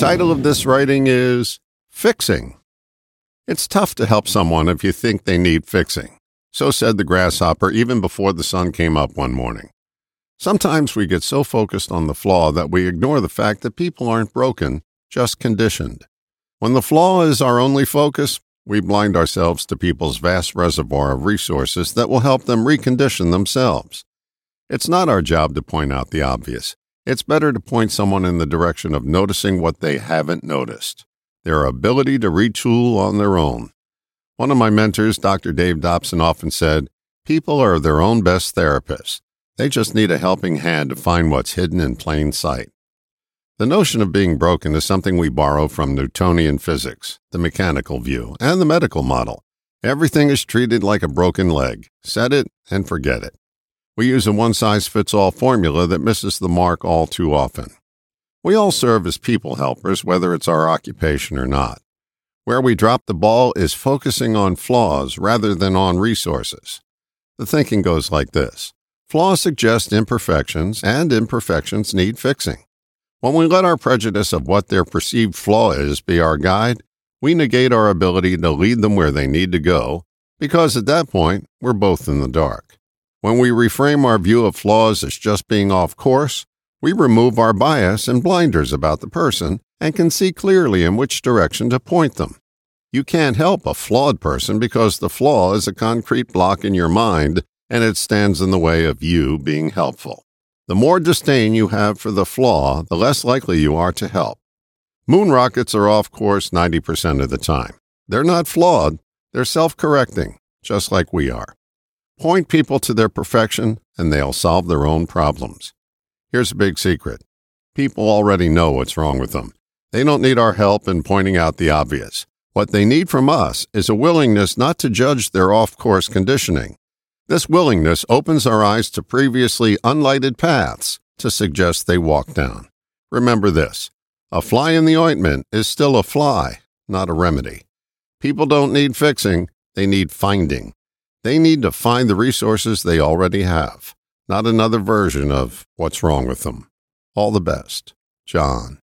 title of this writing is Fixing. It's tough to help someone if you think they need fixing. So said the grasshopper even before the sun came up one morning. Sometimes we get so focused on the flaw that we ignore the fact that people aren't broken, just conditioned. When the flaw is our only focus, we blind ourselves to people's vast reservoir of resources that will help them recondition themselves. It's not our job to point out the obvious. It's better to point someone in the direction of noticing what they haven't noticed their ability to retool on their own. One of my mentors, Dr. Dave Dobson, often said, People are their own best therapists. They just need a helping hand to find what's hidden in plain sight. The notion of being broken is something we borrow from Newtonian physics, the mechanical view, and the medical model. Everything is treated like a broken leg. Set it and forget it. We use a one size fits all formula that misses the mark all too often. We all serve as people helpers, whether it's our occupation or not. Where we drop the ball is focusing on flaws rather than on resources. The thinking goes like this Flaws suggest imperfections, and imperfections need fixing. When we let our prejudice of what their perceived flaw is be our guide, we negate our ability to lead them where they need to go, because at that point, we're both in the dark. When we reframe our view of flaws as just being off course, we remove our bias and blinders about the person and can see clearly in which direction to point them. You can't help a flawed person because the flaw is a concrete block in your mind and it stands in the way of you being helpful. The more disdain you have for the flaw, the less likely you are to help. Moon rockets are off course 90% of the time. They're not flawed, they're self correcting, just like we are. Point people to their perfection and they'll solve their own problems. Here's a big secret people already know what's wrong with them. They don't need our help in pointing out the obvious. What they need from us is a willingness not to judge their off course conditioning. This willingness opens our eyes to previously unlighted paths to suggest they walk down. Remember this a fly in the ointment is still a fly, not a remedy. People don't need fixing, they need finding. They need to find the resources they already have not another version of what's wrong with them. All the best, John.